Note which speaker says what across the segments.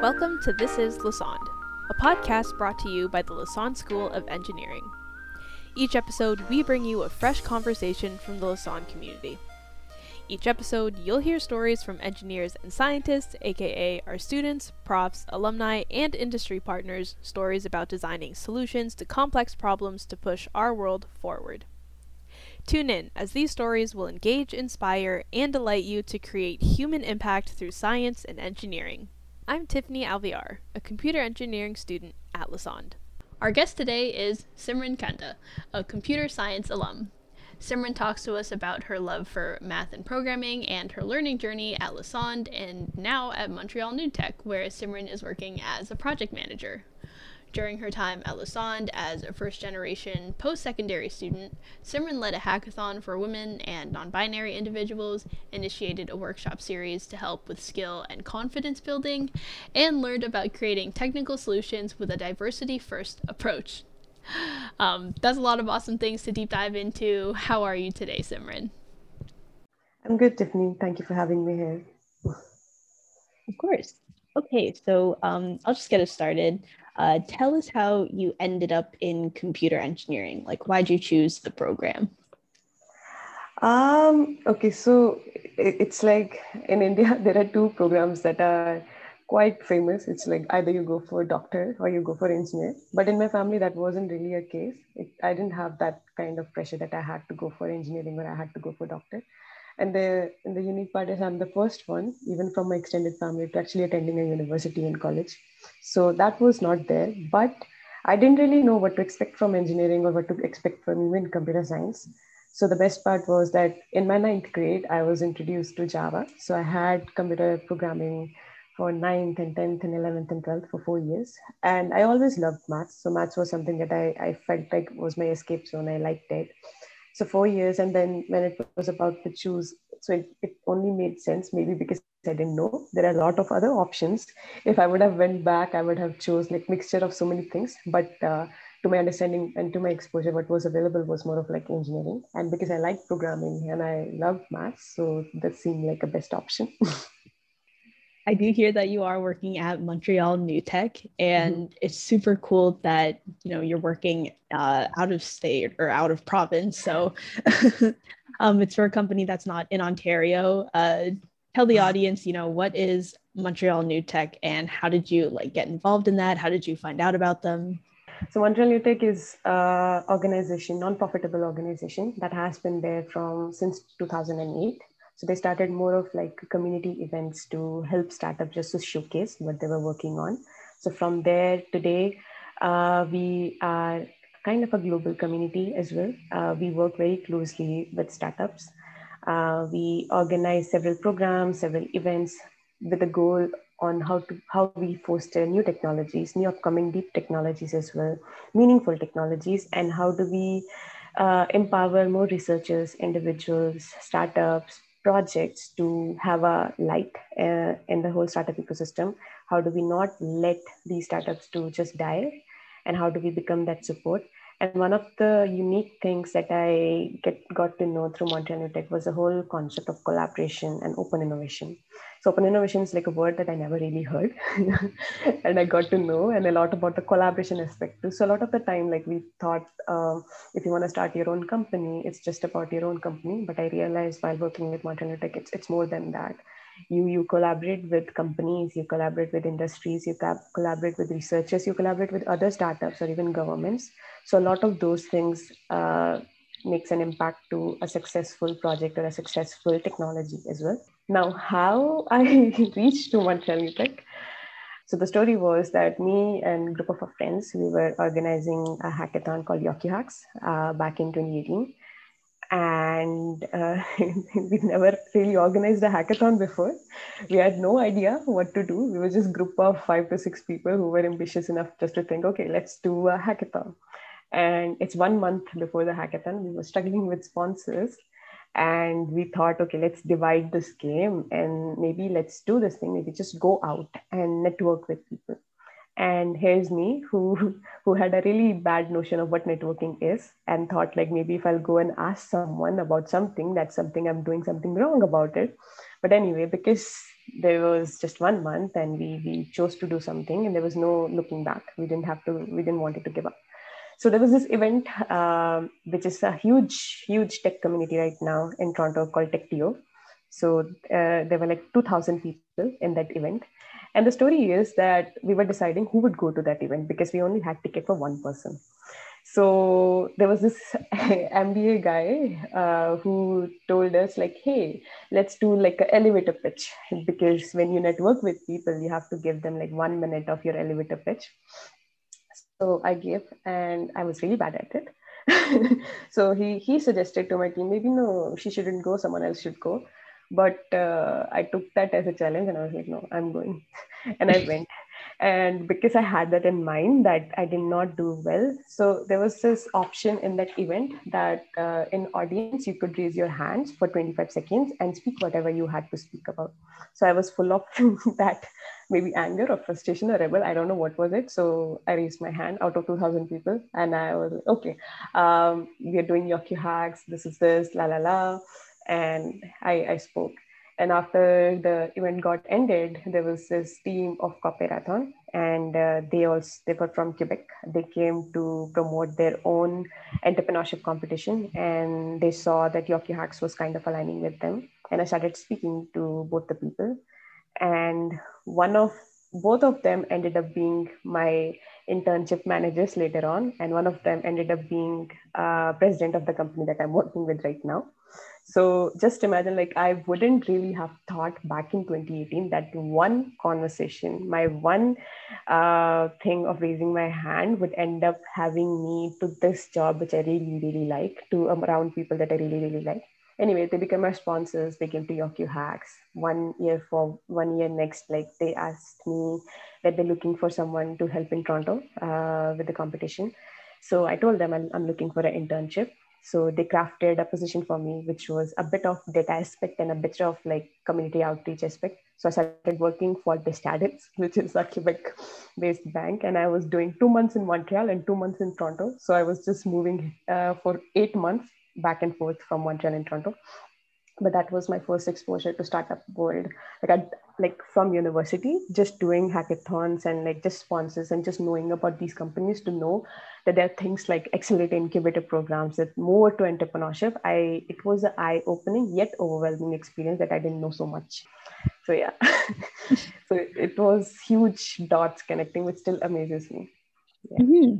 Speaker 1: Welcome to This is Lassonde, a podcast brought to you by the Lassonde School of Engineering. Each episode, we bring you a fresh conversation from the Lassonde community. Each episode, you'll hear stories from engineers and scientists, aka our students, profs, alumni, and industry partners, stories about designing solutions to complex problems to push our world forward. Tune in, as these stories will engage, inspire, and delight you to create human impact through science and engineering. I'm Tiffany Alviar, a computer engineering student at Lassonde. Our guest today is Simran Kanda, a computer science alum. Simran talks to us about her love for math and programming and her learning journey at Lassonde and now at Montreal New Tech, where Simran is working as a project manager. During her time at Lassonde as a first generation post secondary student, Simran led a hackathon for women and non binary individuals, initiated a workshop series to help with skill and confidence building, and learned about creating technical solutions with a diversity first approach. Um, that's a lot of awesome things to deep dive into. How are you today, Simran?
Speaker 2: I'm good, Tiffany. Thank you for having me here.
Speaker 3: Of course. Okay, so um, I'll just get us started. Uh, tell us how you ended up in computer engineering. Like, why'd you choose the program?
Speaker 2: Um, okay, so it's like in India, there are two programs that are quite famous. It's like either you go for doctor or you go for engineer. But in my family, that wasn't really a case. It, I didn't have that kind of pressure that I had to go for engineering or I had to go for doctor. And the and the unique part is I'm the first one, even from my extended family, to actually attending a university and college. So that was not there. But I didn't really know what to expect from engineering or what to expect from even computer science. So the best part was that in my ninth grade, I was introduced to Java. So I had computer programming for ninth and 10th and 11th and 12th for four years. And I always loved maths. So maths was something that I, I felt like was my escape zone. I liked it. So four years. And then when it was about to choose, so it, it only made sense maybe because I didn't know. There are a lot of other options. If I would have went back, I would have chose like mixture of so many things. But uh, to my understanding and to my exposure, what was available was more of like engineering. And because I like programming and I love maths, so that seemed like a best option.
Speaker 3: I do hear that you are working at Montreal New Tech, and mm-hmm. it's super cool that you know you're working uh, out of state or out of province. So um, it's for a company that's not in Ontario. Uh, tell the audience, you know, what is Montreal New Tech, and how did you like get involved in that? How did you find out about them?
Speaker 2: So Montreal New Tech is an organization, non-profitable organization that has been there from since 2008 so they started more of like community events to help startups just to showcase what they were working on. So from there today, uh, we are kind of a global community as well. Uh, we work very closely with startups. Uh, we organize several programs, several events with the goal on how to how we foster new technologies, new upcoming deep technologies as well, meaningful technologies, and how do we uh, empower more researchers, individuals, startups, projects to have a light uh, in the whole startup ecosystem? How do we not let these startups to just die? And how do we become that support and one of the unique things that I get got to know through Montreal Tech was the whole concept of collaboration and open innovation. So open innovation is like a word that I never really heard, and I got to know and a lot about the collaboration aspect too. So a lot of the time, like we thought, um, if you want to start your own company, it's just about your own company. But I realized while working with Montreal Tech, it's it's more than that you you collaborate with companies you collaborate with industries you collaborate with researchers you collaborate with other startups or even governments. So a lot of those things uh, makes an impact to a successful project or a successful technology as well. Now how i reached to montreal tech so the story was that me and group of friends we were organizing a hackathon called Yoki Hacks uh, back in 2018 and uh, we never really organized a hackathon before. We had no idea what to do. We were just group of five to six people who were ambitious enough just to think okay let's do a hackathon. And it's one month before the hackathon. We were struggling with sponsors. And we thought okay let's divide this game and maybe let's do this thing. Maybe just go out and network with people and here's me who who had a really bad notion of what networking is and thought like maybe if i'll go and ask someone about something that's something i'm doing something wrong about it. But anyway because there was just one month and we we chose to do something and there was no looking back. We didn't have to we didn't want it to give up. So there was this event uh, which is a huge huge tech community right now in toronto called TechTO so uh, there were like 2000 people in that event and the story is that we were deciding who would go to that event because we only had ticket for one person. So there was this MBA guy uh, who told us like, hey, let's do like an elevator pitch because when you network with people, you have to give them like one minute of your elevator pitch. So I gave, and I was really bad at it. so he he suggested to my team, maybe no, she shouldn't go, someone else should go but uh, i took that as a challenge and i was like no i'm going. And i went. And because i had that in mind that i did not do well so there was this option in that event that uh, in audience you could raise your hands for 25 seconds and speak whatever you had to speak about. So i was full of that maybe anger or frustration or rebel. I don't know what was it. So i raised my hand out of 2000 people and i was like okay um, we are doing Yokyu hacks. This is this la la la and I, I spoke. And after the event got ended, there was this team of Coopérathon, and uh, they also they were from Quebec. They came to promote their own entrepreneurship competition, and they saw that Yoki Hacks was kind of aligning with them. And I started speaking to both the people, and one of both of them ended up being my internship managers later on, and one of them ended up being uh, president of the company that I'm working with right now. So just imagine, like, I wouldn't really have thought back in 2018 that one conversation, my one uh, thing of raising my hand would end up having me to this job, which I really, really like, to um, around people that I really, really like. Anyway, they became my sponsors. They came to Yokyu Hacks one year for one year next. Like they asked me that they're looking for someone to help in Toronto uh, with the competition. So I told them I'm, I'm looking for an internship so they crafted a position for me, which was a bit of data aspect and a bit of like community outreach aspect. So I started working for the Desjardins, which is a Quebec-based bank, and I was doing two months in Montreal and two months in Toronto. So I was just moving uh, for eight months back and forth from Montreal and Toronto but that was my first exposure to startup world like i like from university just doing hackathons and like just sponsors and just knowing about these companies to know that there are things like accelerator incubator programs that more to entrepreneurship i it was an eye-opening yet overwhelming experience that i didn't know so much so yeah so it, it, was huge dots connecting which still amazes me
Speaker 3: yeah. Mm-hmm.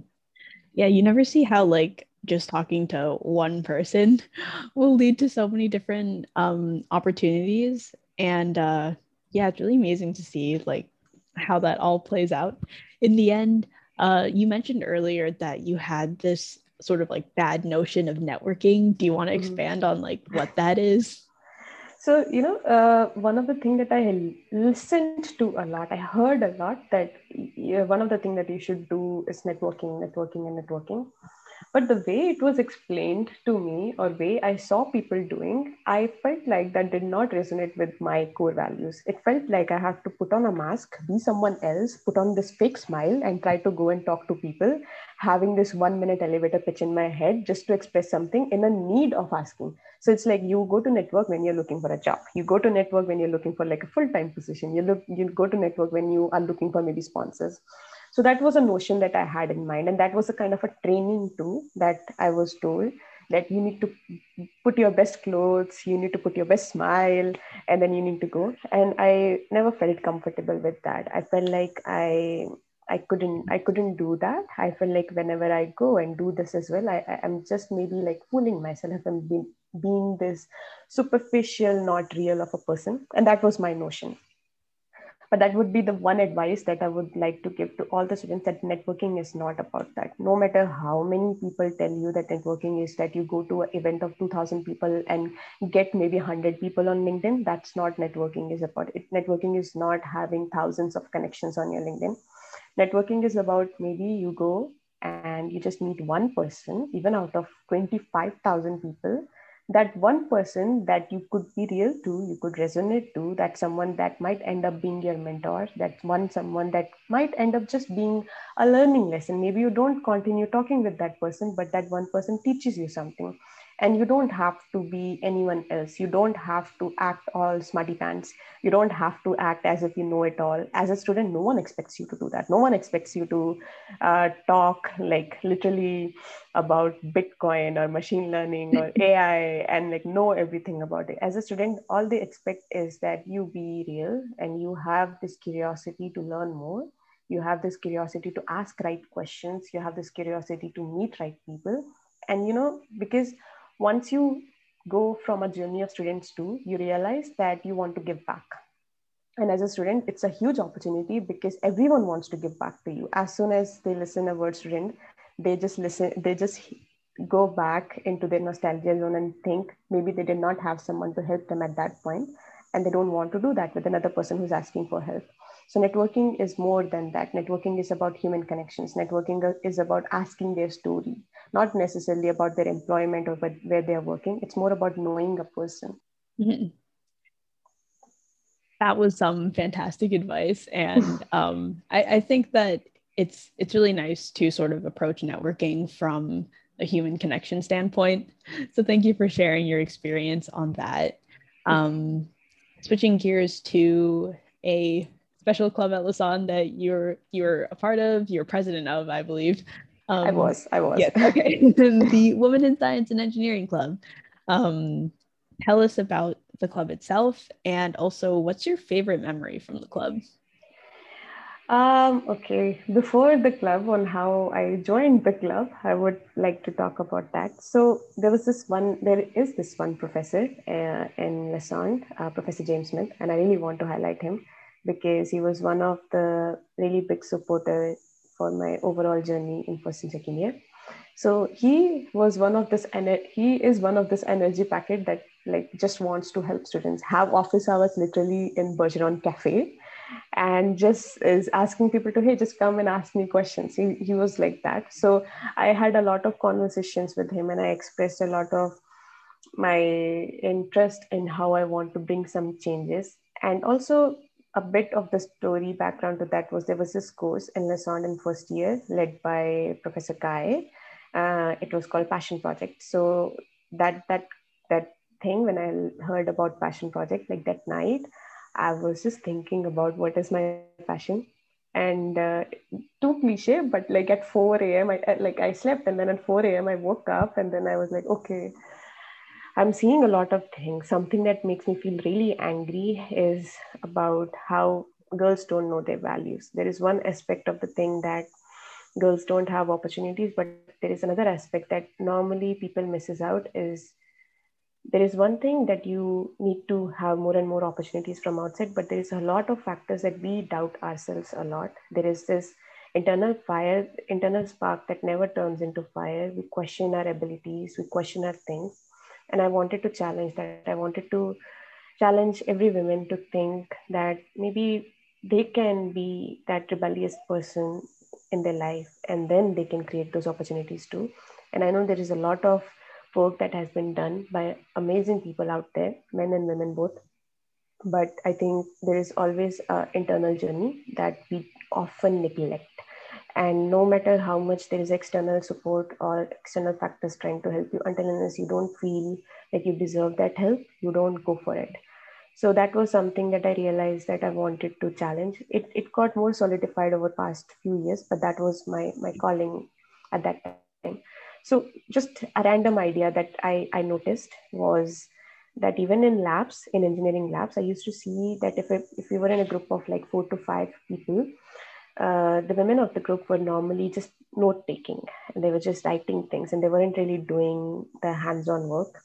Speaker 3: yeah you never see how like just talking to one person will lead to so many different um, opportunities. And uh, yeah it's really amazing to see like how that all plays out. In the end uh, you mentioned earlier that you had this sort of like bad notion of networking. Do you want to mm-hmm. expand on like what that is?
Speaker 2: So you know uh, one of the things that i listened to a lot i heard a lot that one of the things that you should do is networking networking and networking but the way it was explained to me or way i saw people doing i felt like that did not resonate with my core values. It felt like i have to put on a mask be someone else put on this fake smile and try to go and talk to people having this one minute elevator pitch in my head just to express something in a need of asking. So it's like you go to network when you're looking for a job. You go to network when you're looking for like a full-time position. You look you go to network when you are looking for maybe sponsors so that was a notion that i had in mind and that was a kind of a training too that i was told that you need to put your best clothes you need to put your best smile and then you need to go and i never felt comfortable with that i felt like i I couldn't I couldn't do that. I felt like whenever I go and do this as well, I, am just maybe like fooling myself and being being this superficial, not real of a person. And that was my notion but that would be the one advice that i would like to give to all the students that networking is not about that. No matter how many people tell you that networking is that you go to an event of 2000 people and get maybe 100 people on linkedin that's not networking is about it. Networking is not having thousands of connections on your linkedin. Networking is about maybe you go and you just meet one person even out of 25000 people that one person that you could be real to you could resonate to that someone that might end up being your mentor that one someone that might end up just being a learning lesson. Maybe you don't continue talking with that person but that one person teaches you something and you don't have to be anyone else. You don't have to act all smarty pants. You don't have to act as if you know it all. As a student no one expects you to do that. No one expects you to uh, talk like literally about bitcoin or machine learning or ai and like know everything about it. As a student all they expect is that you be real and you have this curiosity to learn more. You have this curiosity to ask right questions. You have this curiosity to meet right people. And you know because once you go from a journey of students to you realize that you want to give back and as a student it's a huge opportunity because everyone wants to give back to you as soon as they listen a word student they just listen they just go back into their nostalgia zone and think maybe they did not have someone to help them at that point and they don't want to do that with another person who's asking for help so networking is more than that. Networking is about human connections. Networking is about asking their story, not necessarily about their employment or where they are working. It's more about knowing a person. Mm-hmm.
Speaker 3: That was some fantastic advice, and um, I, I think that it's it's really nice to sort of approach networking from a human connection standpoint. So thank you for sharing your experience on that. Um, switching gears to a special club at Lassonde that you're you're a part of, you're president of, I believe.
Speaker 2: Um, I was, I was.
Speaker 3: Yes, okay. the Women in Science and Engineering Club. Um, tell us about the club itself, and also what's your favorite memory from the club?
Speaker 2: Um, okay, before the club, on how I joined the club, I would like to talk about that. So there was this one, there is this one professor uh, in Lassonde, uh, Professor James Smith, and I really want to highlight him because he was one of the really big supporter for my overall journey in first and year. So he was one of this, and he is one of this energy packet that like just wants to help students have office hours literally in Bergeron Cafe, and just is asking people to hey just come and ask me questions. He he was like that. So I had a lot of conversations with him, and I expressed a lot of my interest in how I want to bring some changes, and also a bit of the story background to that was there was this course in Lassonde in first year led by Professor Kai. Uh, it was called Passion Project. So that that that thing when I heard about Passion Project, like that night, I was just thinking about what is my passion. And uh, too cliche, but like at 4 a.m., I like I slept, and then at 4 a.m. I woke up, and then I was like, okay, I'm seeing a lot of things. Something that makes me feel really angry is about how girls don't know their values. There is one aspect of the thing that girls don't have opportunities, but there is another aspect that normally people misses out is there is one thing that you need to have more and more opportunities from outside, but there is a lot of factors that we doubt ourselves a lot. There is this internal fire, internal spark that never turns into fire. We question our abilities, we question our things and i wanted to challenge that. I wanted to challenge every woman to think that maybe they can be that rebellious person in their life and then they can create those opportunities too. And i know there is a lot of work that has been done by amazing people out there men and women both. But i think there is always an internal journey that we often neglect and no matter how much there is external support or external factors trying to help you until unless you don't feel like you deserve that help you don't go for it. So that was something that i realized that i wanted to challenge. It, it got more solidified over past few years but that was my my calling at that time. So just a random idea that i i noticed was that even in labs in engineering labs i used to see that if, if we were in a group of like four to five people uh, the women of the group were normally just note taking. And they were just writing things and they weren't really doing the hands-on work.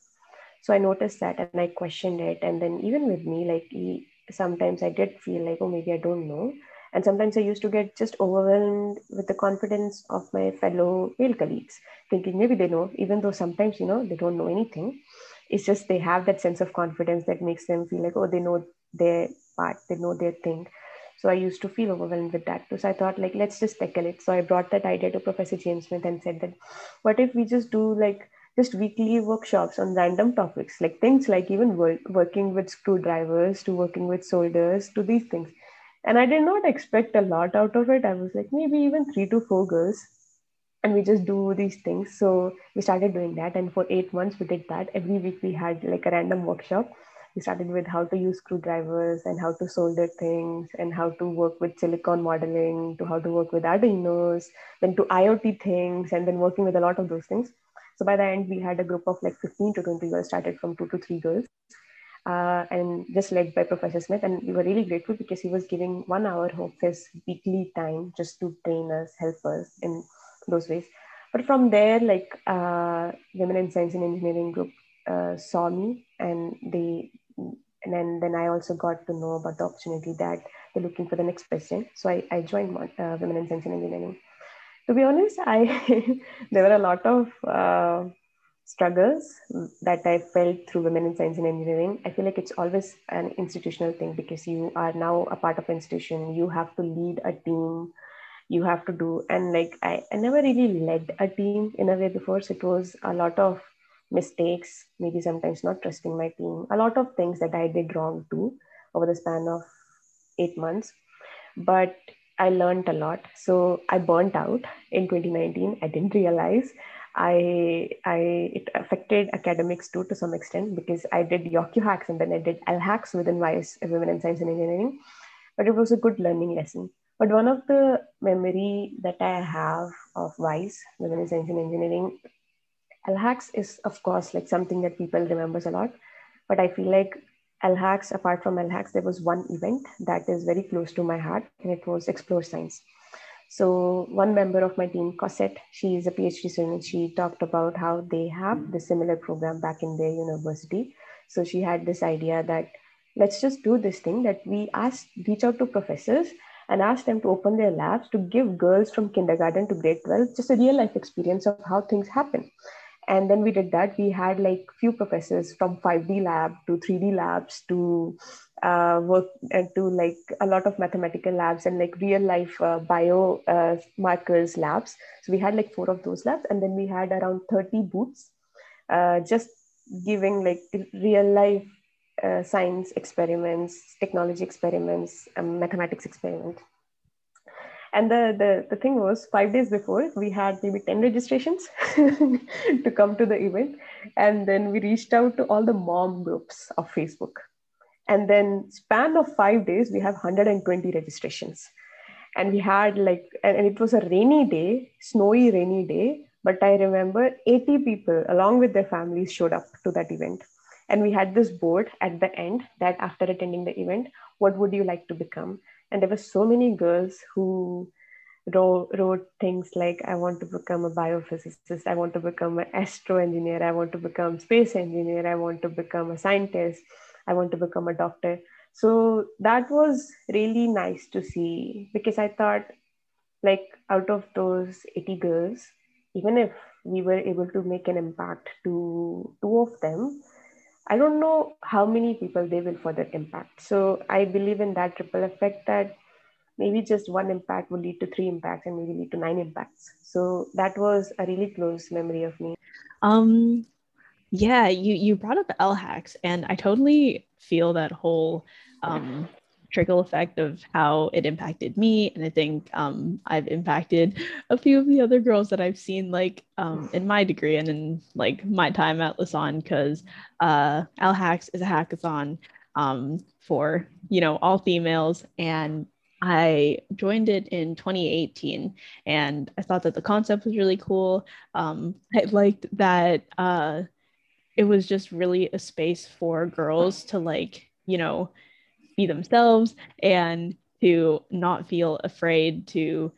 Speaker 2: So i noticed that and i questioned it. And then even with me like sometimes i did feel like oh maybe i don't know. And sometimes i used to get just overwhelmed with the confidence of my fellow male colleagues thinking maybe they know even though sometimes you know they don't know anything. It's just they have that sense of confidence that makes them feel like oh they know their part they know their thing so I used to feel overwhelmed with that. So I thought like, let's just tackle it. So I brought that idea to Professor James Smith and said that, what if we just do like just weekly workshops on random topics, like things like even work, working with screwdrivers to working with solders to these things. And I did not expect a lot out of it. I was like, maybe even three to four girls. And we just do these things. So we started doing that. And for eight months, we did that. Every week, we had like a random workshop. We started with how to use screwdrivers and how to solder things and how to work with silicon modeling to how to work with Arduinos, then to IoT things, and then working with a lot of those things so by the end, we had a group of like 15 to 20 girls, started from two to three girls, uh, and just led by Professor Smith. And we were really grateful because he was giving one hour of his weekly time just to train us, help us in those ways. But from there, like uh, Women in Science and Engineering group uh, saw me, and they and then, then I also got to know about the opportunity that they're looking for the next president. So I, I joined uh, Women in Science and Engineering to be honest, I there were a lot of uh, struggles that I felt through Women in Science and Engineering. I feel like it's always an institutional thing because you are now a part of an institution. You have to lead a team. You have to do and like I, I never really led a team in a way before. So it was a lot of mistakes, maybe sometimes not trusting my team, a lot of things that I did wrong too over the span of eight months. But I learned a lot. So I burnt out in 2019. I didn't realize. I, I it affected academics too to some extent because I did YOCU hacks and then I did LHacks within WISE Women in Science and Engineering. But it was a good learning lesson. But one of the memory that I have of WISE Women in Science and Engineering, LHacks is of course like something that people remembers a lot. But I feel like LHacks, apart from LHacks, there was one event that is very close to my heart, and it was Explore Science. So one member of my team, Cosette, she is a PhD student. She talked about how they have the similar program back in their university. So she had this idea that let's just do this thing that we ask, reach out to professors and ask them to open their labs to give girls from kindergarten to grade 12 just a real life experience of how things happen and then we did that. We had like few professors from 5d lab to 3d labs to uh, work and to like a lot of mathematical labs and like real life uh, bio uh, markers labs. So we had like four of those labs. And then we had around 30 booths uh, just giving like real life uh, science experiments technology experiments um, mathematics experiments and the, the, the thing was, five days before, we had maybe 10 registrations to come to the event. And then we reached out to all the mom groups of Facebook. And then span of five days, we have 120 registrations. And we had like, and it was a rainy day, snowy rainy day. But I remember 80 people along with their families showed up to that event. And we had this board at the end that after attending the event, what would you like to become? And there were so many girls who wrote, wrote things like i want to become a biophysicist. I want to become an astro engineer i want to become space engineer. I want to become a scientist. I want to become a doctor. So that was really nice to see because i thought like out of those 80 girls even if we were able to make an impact to two of them I don't know how many people they will further impact. So I believe in that triple effect that maybe just one impact will lead to three impacts and maybe lead to nine impacts. So that was a really close memory of me.
Speaker 3: Um, yeah, you you brought up LHacks, and I totally feel that whole um, trickle effect of how it impacted me and i think um, i've impacted a few of the other girls that i've seen like um, in my degree and in like my time at Lassonde because uh, Hacks is a hackathon um, for you know all females and I joined it in 2018 and I thought that the concept was really cool. Um, I liked that uh, it was just really a space for girls to like, you know, be themselves and to not feel afraid to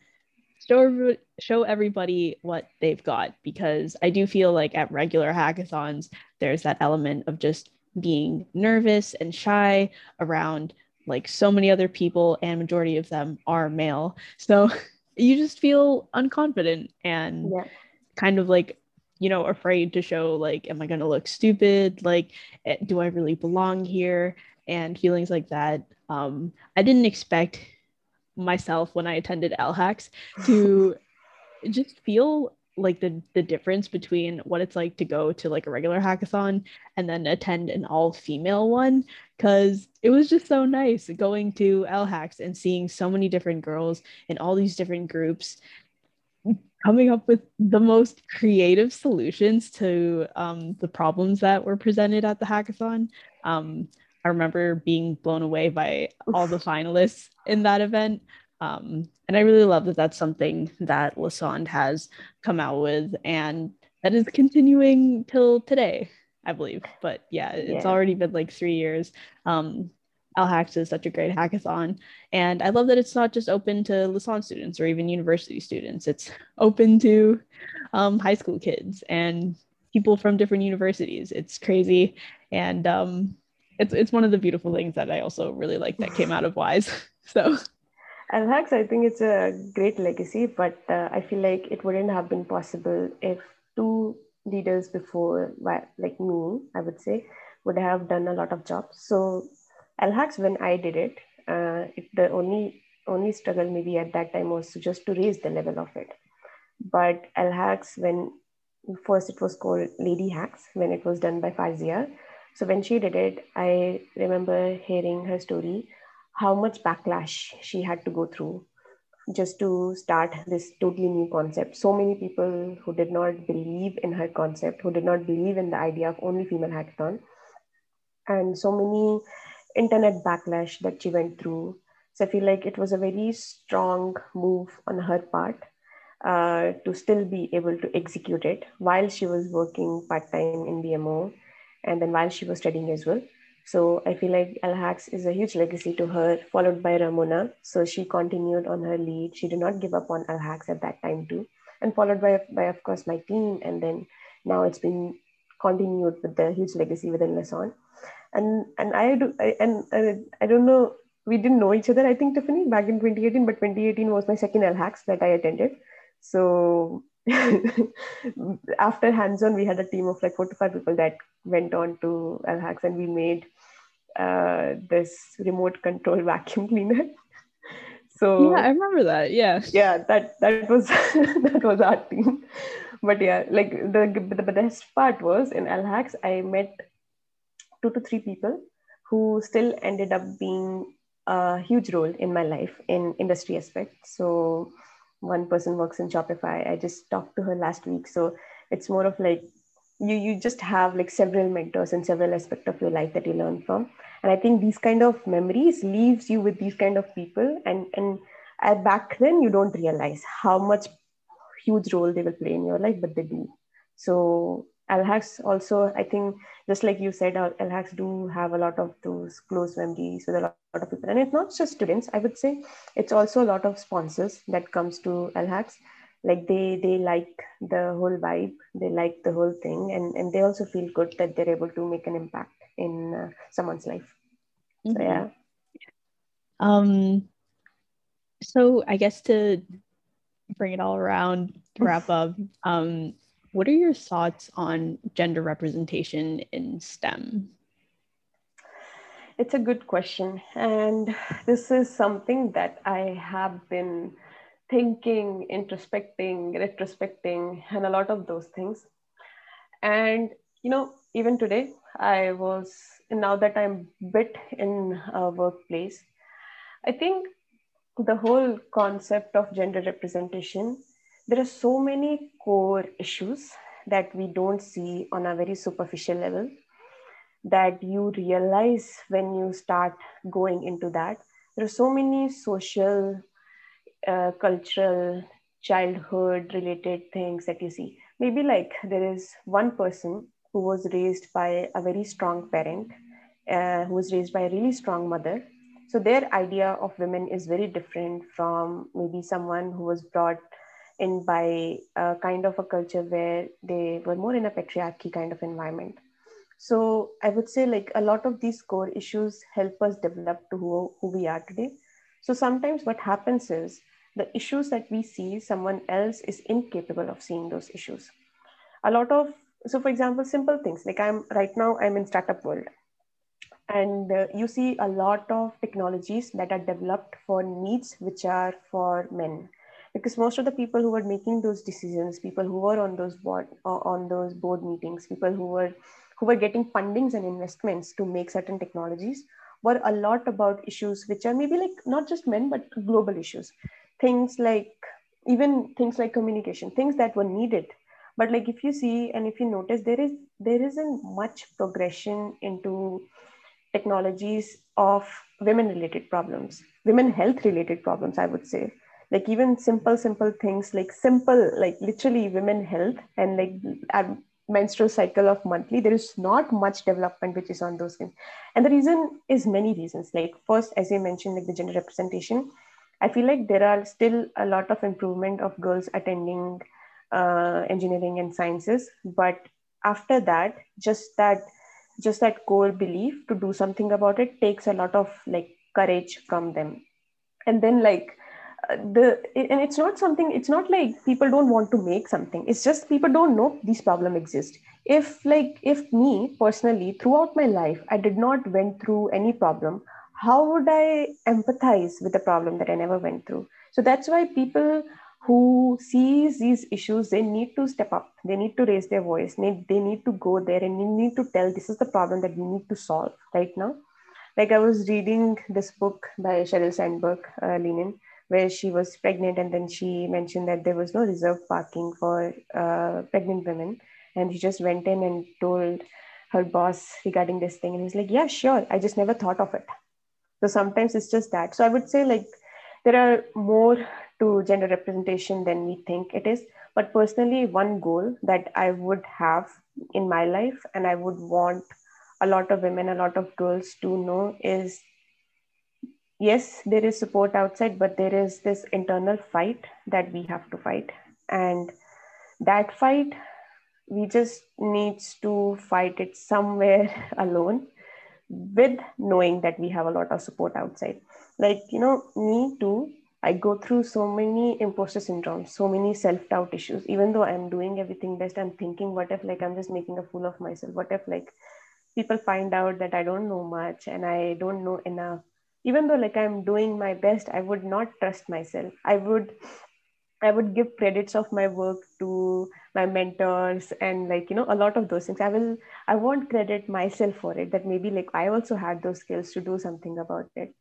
Speaker 3: show, show everybody what they've got. Because I do feel like at regular hackathons, there's that element of just being nervous and shy around like so many other people and majority of them are male. So you just feel unconfident and yeah. kind of like you know afraid to show like am i going to look stupid? Like eh, do i really belong here and feelings like that. Um, I didn't expect myself when I attended LHacks to just feel like the the difference between what it's like to go to like a regular hackathon and then attend an all female one because it was just so nice going to LHacks and seeing so many different girls in all these different groups coming up with the most creative solutions to um, the problems that were presented at the hackathon. Um, I remember being blown away by all the finalists in that event. Um, and I really love that that's something that Lassonde has come out with and that is continuing till today, I believe. But yeah, it's yeah. already been like three years. Um, LHacks is such a great hackathon. And I love that it's not just open to Lassonde students or even university students, it's open to um, high school kids and people from different universities. It's crazy. And um, it's, it's one of the beautiful things that I also really like that came out of WISE. So.
Speaker 2: LHacks, I think it's a great legacy, but uh, I feel like it wouldn't have been possible if two leaders before, like me, I would say, would have done a lot of jobs. So LHacks, when I did it, uh, it, the only only struggle maybe at that time was just to raise the level of it. But LHacks, when first it was called Lady Hacks, when it was done by Fazia. So when she did it, I remember hearing her story how much backlash she had to go through just to start this totally new concept. So many people who did not believe in her concept, who did not believe in the idea of only female hackathon, and so many internet backlash that she went through. So I feel like it was a very strong move on her part uh, to still be able to execute it while she was working part time in BMO and then while she was studying as well. So I feel like LHacks is a huge legacy to her, followed by Ramona. So she continued on her lead. She did not give up on LHacks at that time too, and followed by, by of course my team. And then now it's been continued with the huge legacy within Lassonde. And and I do I, and uh, I don't know we didn't know each other. I think Tiffany back in 2018, but 2018 was my second LHacks that I attended. So after hands-on, we had a team of like four to five people that went on to LHacks and we made uh, this remote control vacuum cleaner.
Speaker 3: so yeah, I remember that. Yeah,
Speaker 2: yeah, that that was that was our team. But yeah, like the the best part was in LHacks, I met two to three people who still ended up being a huge role in my life in industry aspect. So one person works in Shopify. I just talked to her last week. So it's more of like you you just have like several mentors and several aspects of your life that you learn from. And I think these kind of memories leaves you with these kind of people. And and at back then you don't realize how much huge role they will play in your life, but they do. So LHacks also, I think, just like you said, LHacks do have a lot of those close memories with a lot, of people. And it's not just students, I would say, it's also a lot of sponsors that comes to LHacks. Like they they like the whole vibe, they like the whole thing, and, and they also feel good that they're able to make an impact in uh, someone's life. Mm-hmm. So yeah.
Speaker 3: Um. So I guess to bring it all around, wrap up. Um, what are your thoughts on gender representation in STEM?
Speaker 2: It's a good question. And this is something that I have been thinking, introspecting, retrospecting, and a lot of those things. And, you know, even today, I was, now that I'm bit in a workplace, I think the whole concept of gender representation there are so many core issues that we don't see on a very superficial level that you realize when you start going into that. There are so many social, uh, cultural, childhood related things that you see. Maybe like there is one person who was raised by a very strong parent, uh, who was raised by a really strong mother. So their idea of women is very different from maybe someone who was brought in by a kind of a culture where they were more in a patriarchy kind of environment. So I would say like a lot of these core issues help us develop to who, who we are today. So sometimes what happens is the issues that we see, someone else is incapable of seeing those issues. A lot of, so for example, simple things like I'm right now, I'm in startup world. And uh, you see a lot of technologies that are developed for needs which are for men. Because most of the people who were making those decisions people who were on those board uh, on those board meetings people who were who were getting fundings and investments to make certain technologies were a lot about issues which are maybe like not just men but global issues things like even things like communication things that were needed. But like if you see and if you notice there is there isn't much progression into technologies of women related problems women health related problems i would say. Like even simple simple things like simple like literally women health and like our menstrual cycle of monthly there is not much development which is on those things. And the reason is many reasons. Like first as you mentioned like the gender representation i feel like there are still a lot of improvement of girls attending uh, engineering and sciences. But after that just that just that core belief to do something about it takes a lot of like courage from them. And then like uh, the and it's not something it's not like people don't want to make something. It's just people don't know these problem exist if like if me personally throughout my life i did not went through any problem how would i empathize with the problem that i never went through? So that's why people who sees these issues they need to step up. They need to raise their voice. They need to go there and they need to tell this is the problem that we need to solve right now. Like i was reading this book by sheryl sandberg uh, Lean In where she was pregnant and then she mentioned that there was no reserved parking for uh, pregnant women. And she just went in and told her boss regarding this thing. And he's like yeah sure. I just never thought of it so sometimes it's just that so i would say like there are more to gender representation than we think it is. But personally, one goal that I would have in my life and I would want a lot of women, a lot of girls to know is yes, there is support outside, but there is this internal fight that we have to fight. And that fight, we just needs to fight it somewhere alone with knowing that we have a lot of support outside. Like, you know, me too, I go through so many imposter syndromes, so many self doubt issues. Even though I'm doing everything best, I'm thinking, what if like I'm just making a fool of myself? What if like people find out that I don't know much and I don't know enough? Even though like I'm doing my best, I would not trust myself. I would I would give credits of my work to my mentors and like you know a lot of those things. I will I won't credit myself for it. That maybe like I also had those skills to do something about it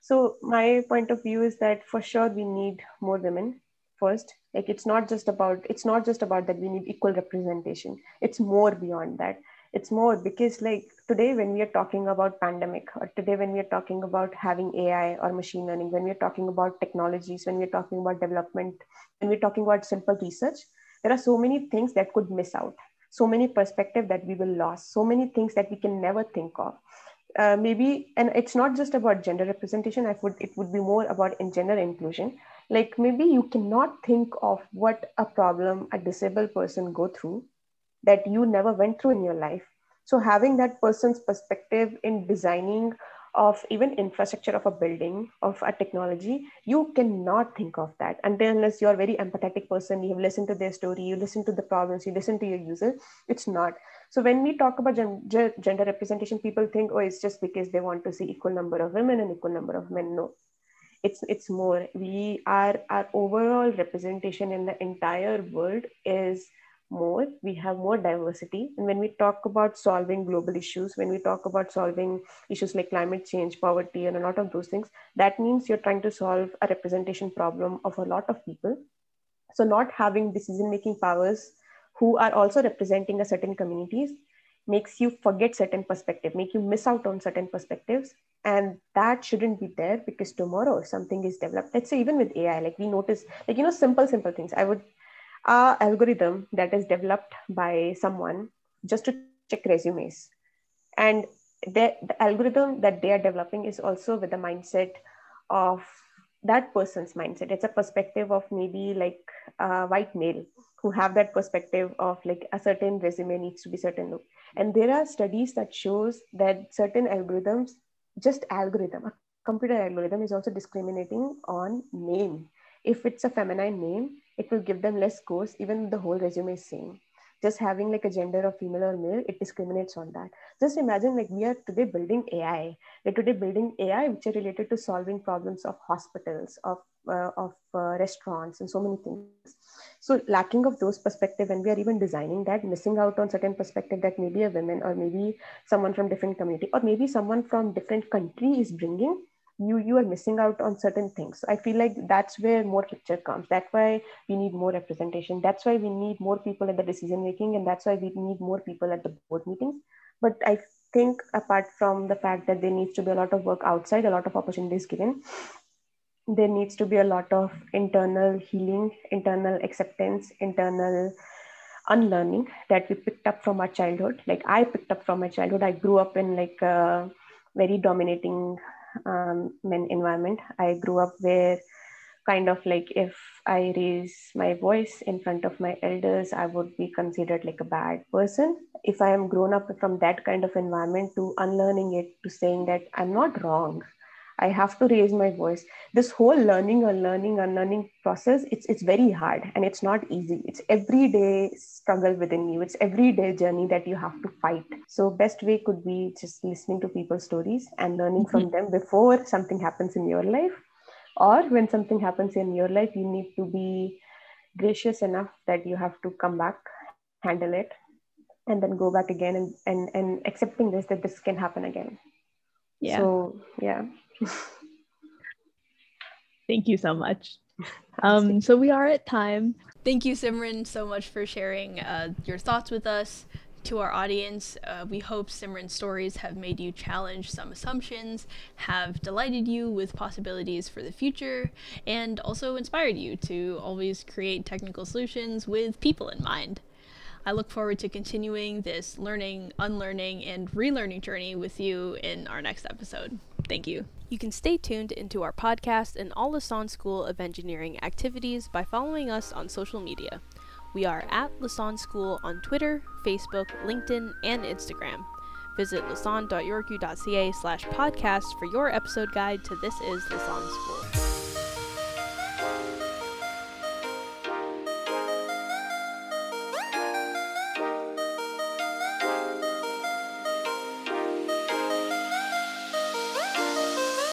Speaker 2: so my point of view is that for sure we need more women first. Like it's not just about it's not just about that we need equal representation. It's more beyond that. It's more because like today when we are talking about pandemic or today when we are talking about having AI or machine learning, when we're talking about technologies, when we're talking about development, when we're talking about simple research, there are so many things that could miss out. So many perspective that we will lose. So many things that we can never think of. Uh, maybe and it's not just about gender representation. I would it would be more about in gender inclusion. Like maybe you cannot think of what a problem a disabled person go through that you never went through in your life. So having that person's perspective in designing of even infrastructure of a building of a technology you cannot think of that. Unless you're a very empathetic person you have listened to their story you listen to the problems you listen to your user it's not. So when we talk about gender, gender representation people think oh it's just because they want to see equal number of women and equal number of men. No. It's it's more. We are our overall representation in the entire world is more we have more diversity. And when we talk about solving global issues when we talk about solving issues like climate change poverty and a lot of those things that means you're trying to solve a representation problem of a lot of people. So not having decision making powers who are also representing a certain communities makes you forget certain perspective make you miss out on certain perspectives. And that shouldn't be there because tomorrow something is developed. Let's say even with ai like we notice like you know simple simple things. I would a algorithm that is developed by someone just to check resumes. And the, the algorithm that they are developing is also with the mindset of that person's mindset. It's a perspective of maybe like a white male who have that perspective of like a certain resume needs to be certain. Look and there are studies that shows that certain algorithms just algorithm a computer algorithm is also discriminating on name. If it's a feminine name it will give them less scores even the whole resume is same. Just having like a gender of female or male it discriminates on that. Just imagine like we are today building ai we're today building ai which are related to solving problems of hospitals of uh, of uh, restaurants and so many things. So lacking of those perspective when we are even designing that missing out on certain perspective that maybe a woman or maybe someone from different community or maybe someone from different country is bringing you you are missing out on certain things. I feel like that's where more picture comes. That's why we need more representation. That's why we need more people at the decision making and that's why we need more people at the board meetings. But i think apart from the fact that there needs to be a lot of work outside a lot of opportunities given there needs to be a lot of internal healing internal acceptance internal unlearning that we picked up from our childhood. Like i picked up from my childhood. I grew up in like a very dominating um, men environment. I grew up where kind of like if I raise my voice in front of my elders, I would be considered like a bad person. If I am grown up from that kind of environment to unlearning it to saying that I'm not wrong, I have to raise my voice. This whole learning, unlearning, unlearning process, it's it's very hard and it's not easy. It's everyday struggle within you. It's everyday journey that you have to fight. So best way could be just listening to people's stories and learning mm-hmm. from them before something happens in your life. Or when something happens in your life, you need to be gracious enough that you have to come back, handle it, and then go back again and and, and accepting this that this can happen again. Yeah. So yeah.
Speaker 3: Thank you so much. Um, so we are at time.
Speaker 1: Thank you, Simran, so much for sharing uh, your thoughts with us. To our audience, uh, we hope Simran's stories have made you challenge some assumptions, have delighted you with possibilities for the future, and also inspired you to always create technical solutions with people in mind. I look forward to continuing this learning, unlearning, and relearning journey with you in our next episode. Thank you. You can stay tuned into our podcast and all Lassonde School of Engineering activities by following us on social media. We are at Lassonde School on Twitter, Facebook, LinkedIn, and Instagram. Visit lassonde.yorku.ca slash podcast for your episode guide to This is Lassonde School.